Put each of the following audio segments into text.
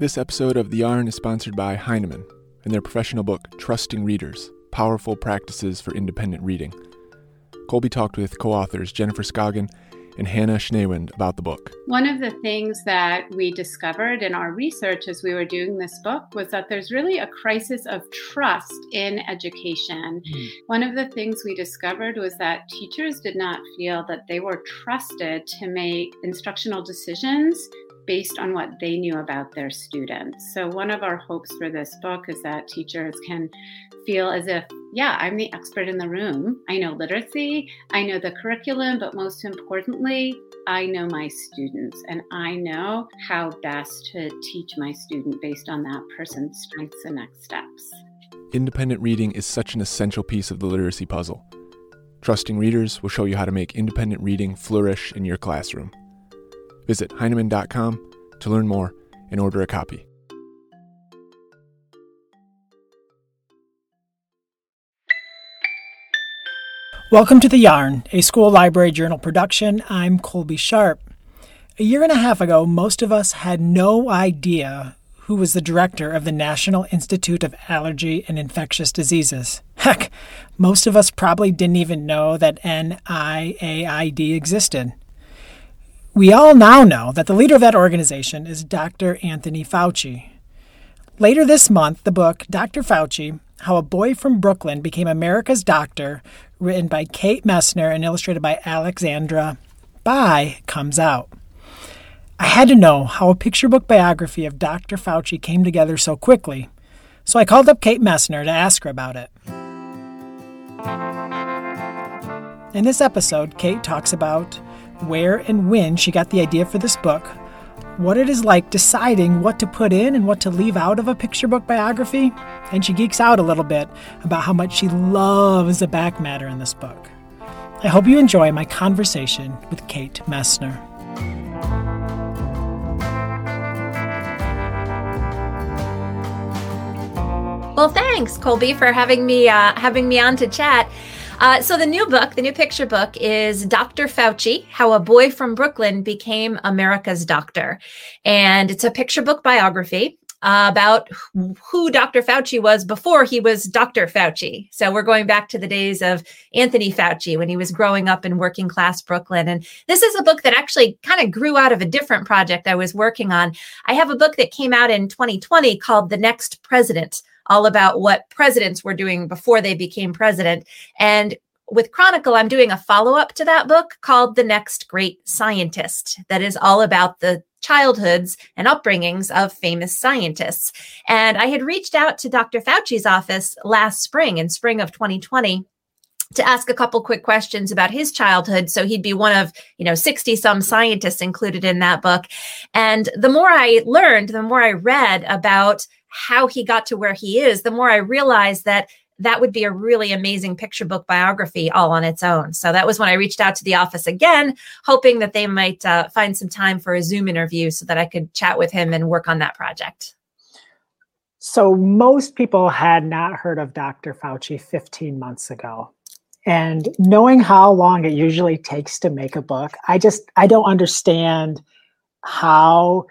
This episode of The Yarn is sponsored by Heinemann and their professional book, Trusting Readers Powerful Practices for Independent Reading. Colby talked with co authors Jennifer Scoggin and Hannah Schneewind about the book. One of the things that we discovered in our research as we were doing this book was that there's really a crisis of trust in education. Mm. One of the things we discovered was that teachers did not feel that they were trusted to make instructional decisions based on what they knew about their students. So, one of our hopes for this book is that teachers can feel as if, yeah, I'm the expert in the room. I know literacy, I know the curriculum, but most importantly, I know my students and I know how best to teach my student based on that person's strengths and next steps. Independent reading is such an essential piece of the literacy puzzle. Trusting Readers will show you how to make independent reading flourish in your classroom. Visit Heinemann.com to learn more and order a copy. Welcome to The Yarn, a school library journal production. I'm Colby Sharp. A year and a half ago, most of us had no idea who was the director of the National Institute of Allergy and Infectious Diseases. Heck, most of us probably didn't even know that NIAID existed. We all now know that the leader of that organization is Dr. Anthony Fauci. Later this month, the book Dr. Fauci How a Boy from Brooklyn Became America's Doctor, written by Kate Messner and illustrated by Alexandra Bye, comes out. I had to know how a picture book biography of Dr. Fauci came together so quickly, so I called up Kate Messner to ask her about it. In this episode, Kate talks about where and when she got the idea for this book, what it is like deciding what to put in and what to leave out of a picture book biography, and she geeks out a little bit about how much she loves the back matter in this book. I hope you enjoy my conversation with Kate Messner. Well, thanks, Colby, for having me uh, having me on to chat. Uh, so the new book, the new picture book is Dr. Fauci, How a Boy from Brooklyn Became America's Doctor. And it's a picture book biography about who Dr. Fauci was before he was Dr. Fauci. So we're going back to the days of Anthony Fauci when he was growing up in working class Brooklyn. And this is a book that actually kind of grew out of a different project I was working on. I have a book that came out in 2020 called The Next President all about what presidents were doing before they became president. And with Chronicle, I'm doing a follow up to that book called The Next Great Scientist, that is all about the childhoods and upbringings of famous scientists. And I had reached out to Dr. Fauci's office last spring, in spring of 2020 to ask a couple quick questions about his childhood so he'd be one of you know 60 some scientists included in that book and the more i learned the more i read about how he got to where he is, the more I realized that that would be a really amazing picture book biography all on its own. So that was when I reached out to the office again, hoping that they might uh, find some time for a Zoom interview so that I could chat with him and work on that project. So, most people had not heard of Dr. Fauci 15 months ago. And knowing how long it usually takes to make a book, I just I don't understand how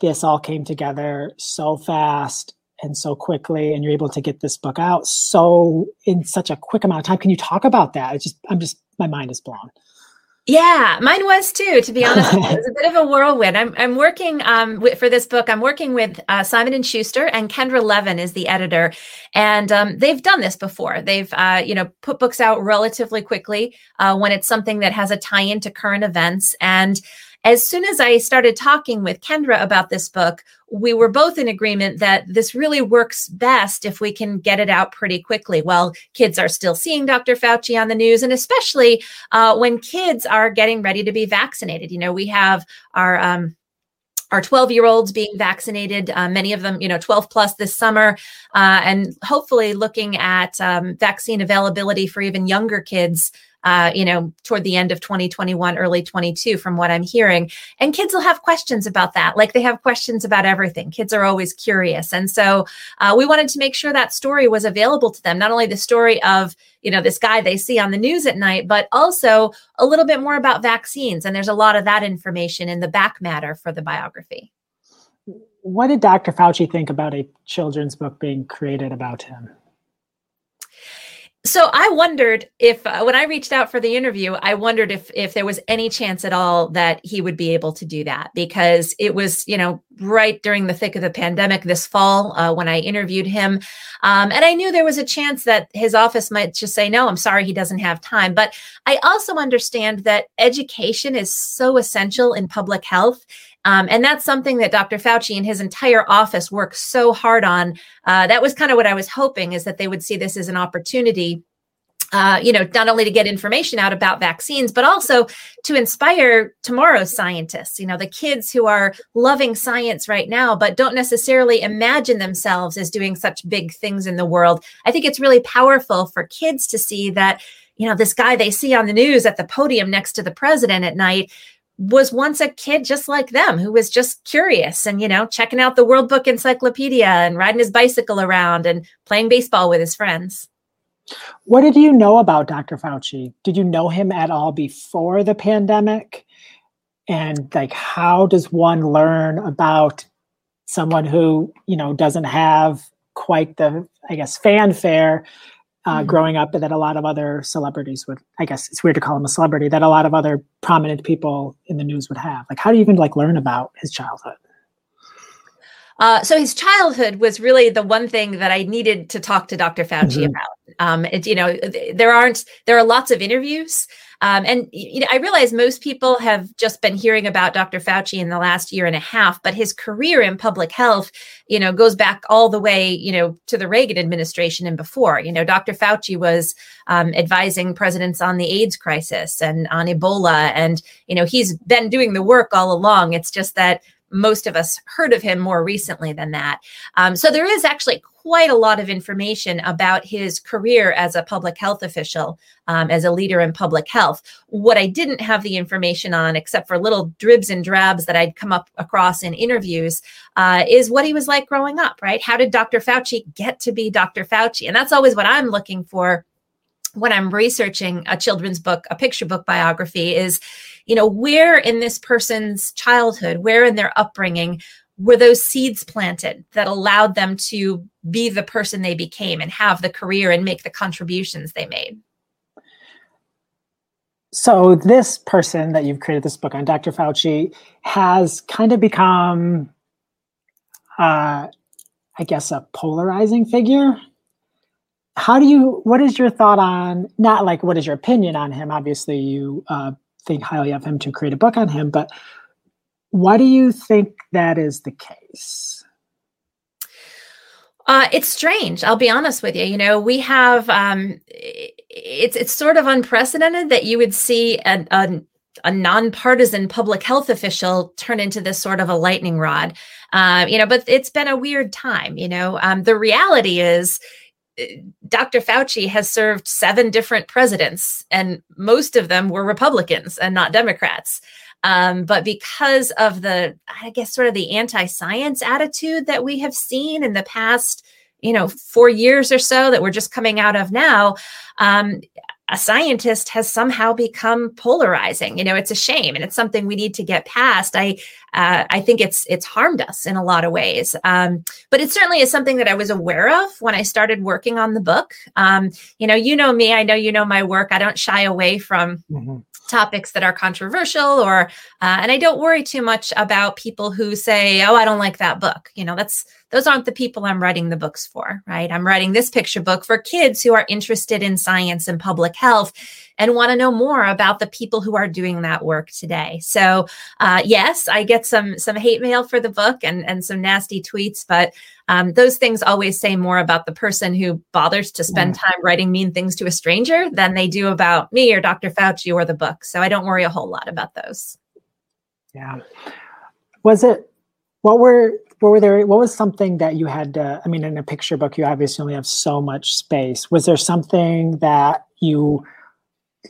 this all came together so fast and so quickly and you're able to get this book out so in such a quick amount of time can you talk about that it's just i'm just my mind is blown yeah, mine was too. To be honest, it was a bit of a whirlwind. I'm I'm working um with, for this book. I'm working with uh, Simon and Schuster, and Kendra Levin is the editor, and um, they've done this before. They've uh, you know put books out relatively quickly uh, when it's something that has a tie into current events, and as soon as I started talking with Kendra about this book, we were both in agreement that this really works best if we can get it out pretty quickly. Well, kids are still seeing Dr. Fauci on the news, and especially uh, when kids are getting ready to be vaccinated. You know, we have our um, our 12 year olds being vaccinated, uh, many of them, you know, 12 plus this summer, uh, and hopefully looking at um, vaccine availability for even younger kids uh, you know, toward the end of 2021, early 22, from what I'm hearing. And kids will have questions about that, like they have questions about everything. Kids are always curious. And so uh, we wanted to make sure that story was available to them, not only the story of, you know, this guy they see on the news at night, but also a little bit more about vaccines. And there's a lot of that information in the back matter for the biography. what did Dr. Fauci think about a children's book being created about him? So I wondered if uh, when I reached out for the interview, I wondered if if there was any chance at all that he would be able to do that because it was you know right during the thick of the pandemic this fall uh, when I interviewed him, um, and I knew there was a chance that his office might just say no, I'm sorry, he doesn't have time. But I also understand that education is so essential in public health um, and that's something that Dr. Fauci and his entire office worked so hard on. Uh, that was kind of what I was hoping is that they would see this as an opportunity uh, you know, not only to get information out about vaccines, but also to inspire tomorrow's scientists, you know, the kids who are loving science right now, but don't necessarily imagine themselves as doing such big things in the world. I think it's really powerful for kids to see that, you know, this guy they see on the news at the podium next to the president at night was once a kid just like them who was just curious and you know checking out the world book encyclopedia and riding his bicycle around and playing baseball with his friends. What did you know about dr fauci? Did you know him at all before the pandemic? And like how does one learn about someone who you know doesn't have quite the i guess fanfare uh, mm-hmm. growing up that a lot of other celebrities would i guess it's weird to call him a celebrity that a lot of other prominent people in the news would have like how do you even like learn about his childhood uh, so his childhood was really the one thing that I needed to talk to Dr. Fauci mm-hmm. about. Um, it, you know, there aren't there are lots of interviews um, and you know, I realize most people have just been hearing about Dr. Fauci in the last year and a half, but his career in public health, you know, goes back all the way, you know, to the Reagan administration and before. You know, Dr. Fauci was um, advising presidents on the AIDS crisis and on Ebola, and you know, he's been doing the work all along. It's just that most of us heard of him more recently than that. Um, so there is actually quite a lot of information about his career as a public health official, um, as a leader in public health. What I didn't have the information on, except for little dribs and drabs that I'd come up across in interviews, uh, is what he was like growing up, right? How did Dr. Fauci get to be Dr. Fauci? And that's always what I'm looking for when I'm researching a children's book, a picture book biography, is, you know, where in this person's childhood, where in their upbringing were those seeds planted that allowed them to be the person they became and have the career and make the contributions they made? So, this person that you've created this book on, Dr. Fauci, has kind of become, uh, I guess, a polarizing figure. How do you, what is your thought on, not like what is your opinion on him? Obviously, you uh, think highly of him to create a book on him, but why do you think that is the case? Uh, it's strange. I'll be honest with you. You know, we have um, it's it's sort of unprecedented that you would see a, a, a nonpartisan public health official turn into this sort of a lightning rod. Uh, you know, but it's been a weird time. You know, um, the reality is. Dr. Fauci has served seven different presidents, and most of them were Republicans and not Democrats. Um, but because of the, I guess, sort of the anti science attitude that we have seen in the past, you know, four years or so that we're just coming out of now, um, a scientist has somehow become polarizing. You know, it's a shame, and it's something we need to get past. I, uh, I think it's it's harmed us in a lot of ways, um, but it certainly is something that I was aware of when I started working on the book. Um, you know, you know me. I know you know my work. I don't shy away from. Mm-hmm topics that are controversial or uh, and i don't worry too much about people who say oh i don't like that book you know that's those aren't the people i'm writing the books for right i'm writing this picture book for kids who are interested in science and public health and want to know more about the people who are doing that work today so uh, yes i get some some hate mail for the book and and some nasty tweets but um, those things always say more about the person who bothers to spend time writing mean things to a stranger than they do about me or Dr. Fauci or the book. So I don't worry a whole lot about those. Yeah. Was it, what were, what were there, what was something that you had to, I mean, in a picture book, you obviously only have so much space. Was there something that you,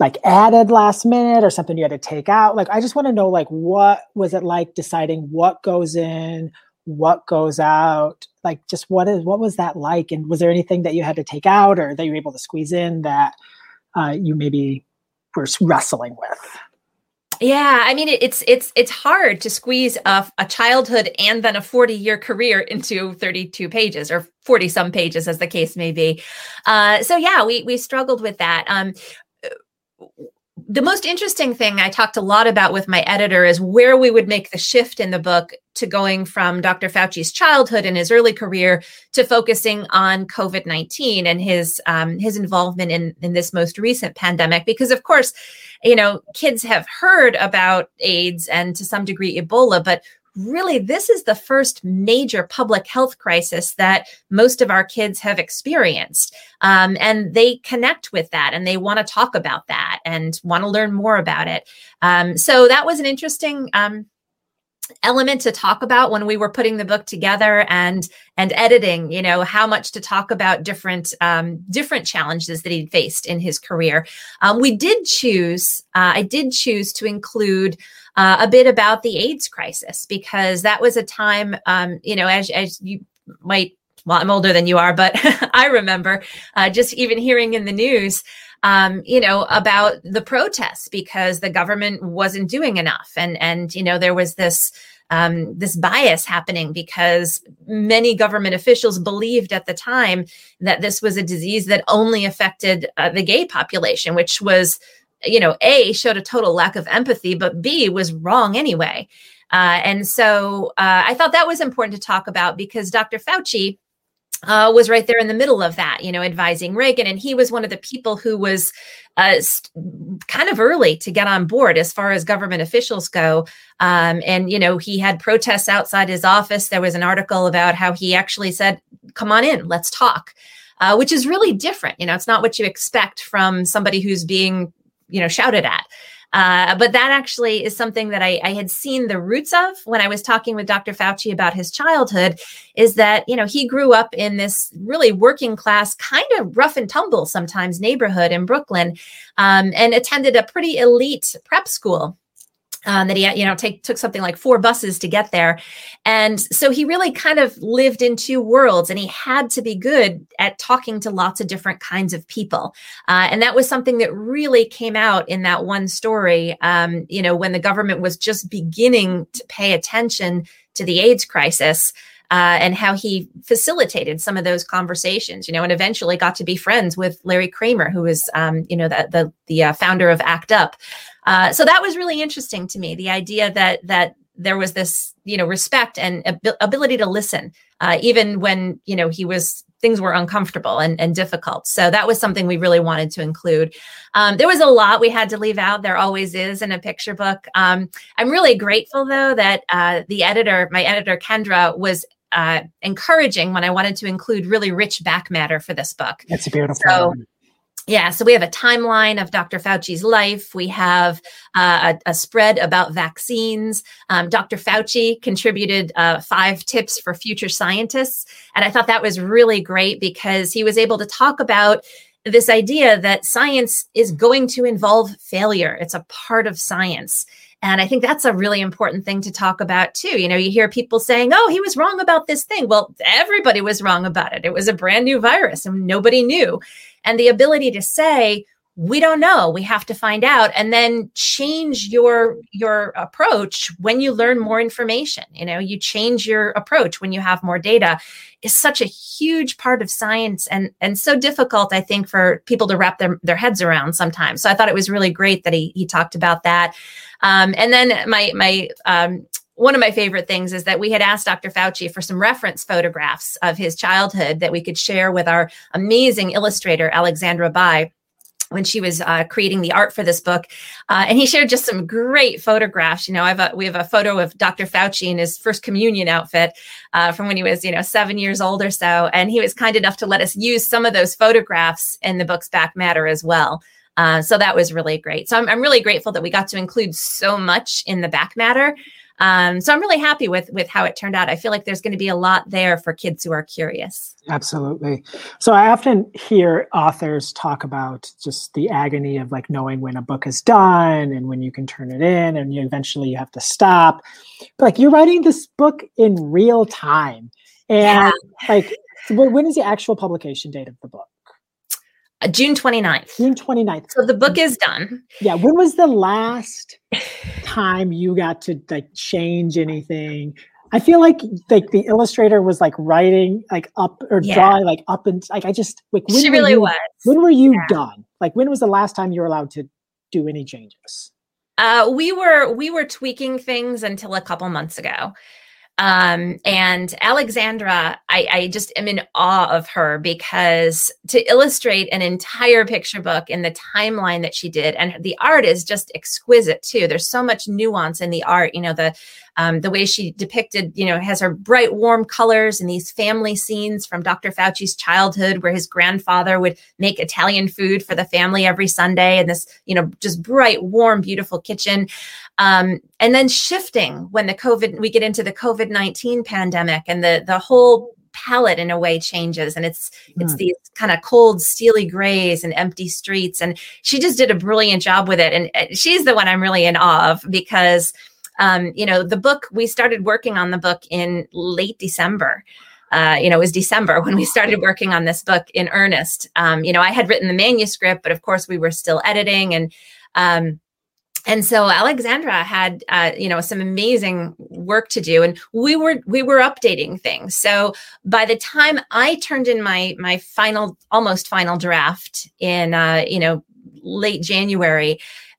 like added last minute or something you had to take out like i just want to know like what was it like deciding what goes in what goes out like just what is what was that like and was there anything that you had to take out or that you were able to squeeze in that uh, you maybe were wrestling with Yeah, I mean it's it's it's hard to squeeze a, a childhood and then a 40 year career into 32 pages or 40 some pages as the case may be. Uh, so yeah, we we struggled with that. Um, the most interesting thing I talked a lot about with my editor is where we would make the shift in the book to going from Dr. Fauci's childhood and his early career to focusing on COVID nineteen and his um, his involvement in in this most recent pandemic. Because of course, you know, kids have heard about AIDS and to some degree Ebola, but really this is the first major public health crisis that most of our kids have experienced. Um, and they connect with that and they want to talk about that and want to learn more about it. Um, so that was an interesting um, element to talk about when we were putting the book together and and editing you know how much to talk about different um, different challenges that he faced in his career. Um, we did choose uh, i did choose to include uh, a bit about the aids crisis because that was a time um, you know as, as you might well i'm older than you are but i remember uh, just even hearing in the news um, you know, about the protests because the government wasn't doing enough, and and you know there was this um, this bias happening because many government officials believed at the time that this was a disease that only affected uh, the gay population, which was, you know, a showed a total lack of empathy, but b was wrong anyway. Uh, and so uh, I thought that was important to talk about because Dr. Fauci uh, was right there in the middle of that, you know, advising Reagan. And he was one of the people who was uh, st- kind of early to get on board as far as government officials go. Um, and, you know, he had protests outside his office. There was an article about how he actually said, come on in, let's talk, uh, which is really different. You know, it's not what you expect from somebody who's being, you know, shouted at. Uh, but that actually is something that I, I, had seen the roots of when I was talking with Dr. Fauci about his childhood. Is that you know he grew up in this really working class, kind of rough and tumble sometimes neighborhood in Brooklyn, um, and attended a pretty elite prep school um, that he you know take took something like four buses to get there. And so he really kind of lived in two worlds and he had to be good at talking to lots of different kinds of people. Uh, and that was something that really came out in that one story um, you know when the government was just beginning to pay attention to the aids crisis uh, and how he facilitated some of those conversations, you know, and eventually got to be friends with Larry Kramer, who was, um, you know, the the, the uh, founder of ACT UP. Uh, so that was really interesting to me. The idea that that there was this, you know, respect and ab- ability to listen, uh, even when you know he was things were uncomfortable and, and difficult. So that was something we really wanted to include. Um, there was a lot we had to leave out. There always is in a picture book. Um, I'm really grateful though that uh, the editor, my editor Kendra, was uh, encouraging when I wanted to include really rich back matter for this book. It's beautiful. So, yeah, so we have a timeline of Dr. Fauci's life. We have uh, a, a, spread about vaccines. Um, Dr. Fauci contributed uh, five tips for future scientists. And I thought that was really great because he was able to talk about this idea that science is going to involve failure, it's a part of science. And I think that's a really important thing to talk about too. You know, you hear people saying, oh, he was wrong about this thing. Well, everybody was wrong about it. It was a brand new virus and nobody knew. And the ability to say, we don't know. We have to find out and then change your your approach when you learn more information. You know you change your approach when you have more data is such a huge part of science and and so difficult i think for people to wrap their, their heads around sometimes. So i thought it was really great that he he talked about that. Um, and then my my um, one of my favorite things is that we had asked Dr. Fauci for some reference photographs of his childhood that we could share with our amazing illustrator, Alexandra Bye when she was uh, creating the art for this book, uh, and he shared just some great photographs. You know, I have a, we have a photo of Dr. Fauci in his first communion outfit uh, from when he was, you know, seven years old or so, and he was kind enough to let us use some of those photographs in the book's back matter as well. Uh, so that was really great. So I'm, I'm really grateful that we got to include so much in the back matter. Um, so I'm really happy with with how it turned out. I feel like there's going to be a lot there for kids who are curious. Absolutely. So I often hear authors talk about just the agony of like knowing when a book is done and when you can turn it in, and you eventually you have to stop. But like you're writing this book in real time, and yeah. like when is the actual publication date of the book? Uh, June 29th. June 29th. So the book is done. Yeah. When was the last time you got to like change anything? I feel like like the illustrator was like writing like up or yeah. drawing like up and like I just like when she really you, was. When were you yeah. done? Like when was the last time you were allowed to do any changes? Uh, we were we were tweaking things until a couple months ago. Um, and Alexandra, I, I just am in awe of her because to illustrate an entire picture book in the timeline that she did, and the art is just exquisite too. There's so much nuance in the art. You know, the um, the way she depicted, you know, has her bright, warm colors and these family scenes from Dr. Fauci's childhood, where his grandfather would make Italian food for the family every Sunday, and this, you know, just bright, warm, beautiful kitchen. Um, and then shifting when the COVID, we get into the COVID 19 pandemic and the, the whole palette in a way changes and it's mm. it's hmm. these kind of cold steely grays and empty streets and she just did a brilliant job with it and she's the one i'm really in awe of because um, you know the book we started working on the book in late december uh, you know, it was December when we started working on this book in earnest. Um, you know, I had written the manuscript, but of course we were still editing and um, and so Alexandra had, uh, you know, some amazing work to do, and we were we were updating things. So by the time I turned in my my final, almost final draft in, uh, you know, late January,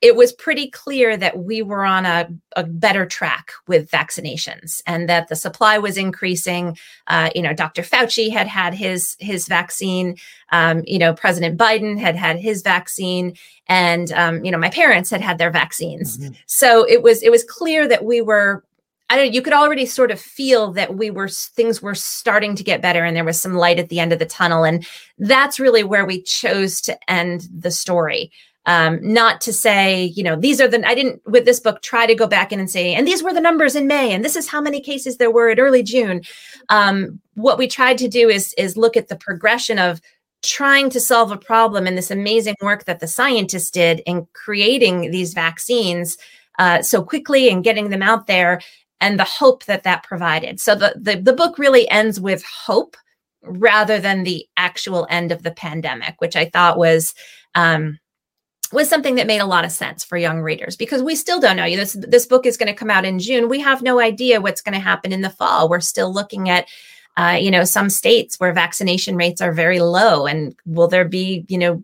it was pretty clear that we were on a, a, better track with vaccinations and that the supply was increasing. Uh, you know, Dr. Fauci had had his his vaccine. Um, you know, President Biden had had his vaccine, and um, you know, my parents had had their vaccines. Mm-hmm. So it was it was clear that we were. I don't. You could already sort of feel that we were things were starting to get better, and there was some light at the end of the tunnel, and that's really where we chose to end the story um, not to say, you know, these are the, I didn't with this book try to go back in and say, and these were the numbers in May, and this is how many cases there were at early June. Um, what we tried to do is, is look at the progression of trying to solve a problem and this amazing work that the scientists did in creating these vaccines uh, so quickly and getting them out there and the hope that that provided. So the, the, the book really ends with hope rather than the actual end of the pandemic, which I thought was, um, was something that made a lot of sense for young readers because we still don't know. This this book is going to come out in June. We have no idea what's going to happen in the fall. We're still looking at uh, you know some states where vaccination rates are very low, and will there be you know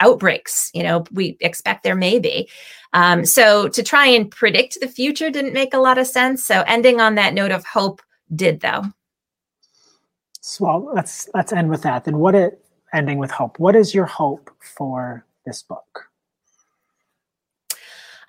outbreaks? You know, we expect there may be. Um, so to try and predict the future didn't make a lot of sense. So ending on that note of hope did though. Well, let's let's end with that. Then what it ending with hope. What is your hope for this book?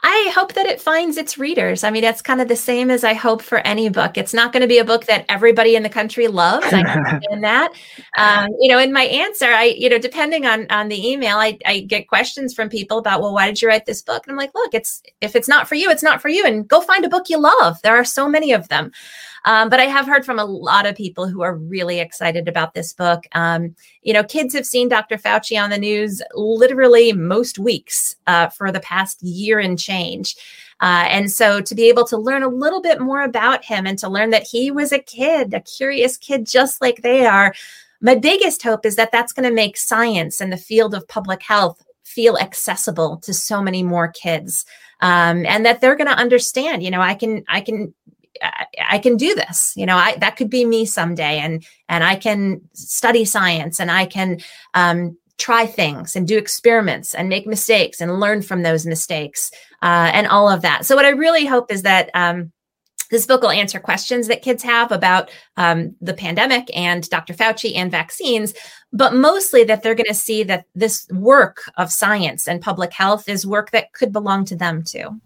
I hope that it finds its readers. I mean, it's kind of the same as I hope for any book. It's not going to be a book that everybody in the country loves. I understand that. Um, you know, in my answer, I, you know, depending on on the email, I, I get questions from people about, well, why did you write this book? And I'm like, look, it's if it's not for you, it's not for you, and go find a book you love. There are so many of them. Um, but I have heard from a lot of people who are really excited about this book. Um, you know, kids have seen Dr. Fauci on the news literally most weeks uh, for the past year and change. Uh, and so to be able to learn a little bit more about him and to learn that he was a kid, a curious kid just like they are, my biggest hope is that that's going to make science and the field of public health feel accessible to so many more kids um, and that they're going to understand you know i can i can I can do this. You know, I that could be me someday, and and I can study science, and I can um, try things and do experiments and make mistakes and learn from those mistakes uh, and all of that. So, what I really hope is that. Um, this book will answer questions that kids have about um, the pandemic and Dr. Fauci and vaccines, but mostly that they're going to see that this work of science and public health is work that could belong to them too.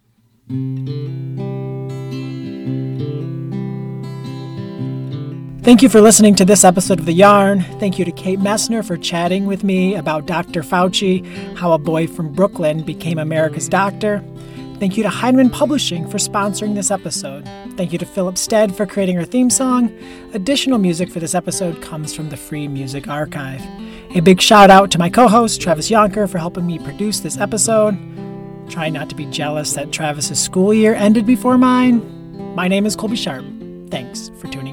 Thank you for listening to this episode of The Yarn. Thank you to Kate Messner for chatting with me about Dr. Fauci, how a boy from Brooklyn became America's doctor. Thank you to Heinemann Publishing for sponsoring this episode. Thank you to Philip Stead for creating our theme song. Additional music for this episode comes from the Free Music Archive. A big shout out to my co host, Travis Jonker, for helping me produce this episode. Try not to be jealous that Travis's school year ended before mine. My name is Colby Sharp. Thanks for tuning in.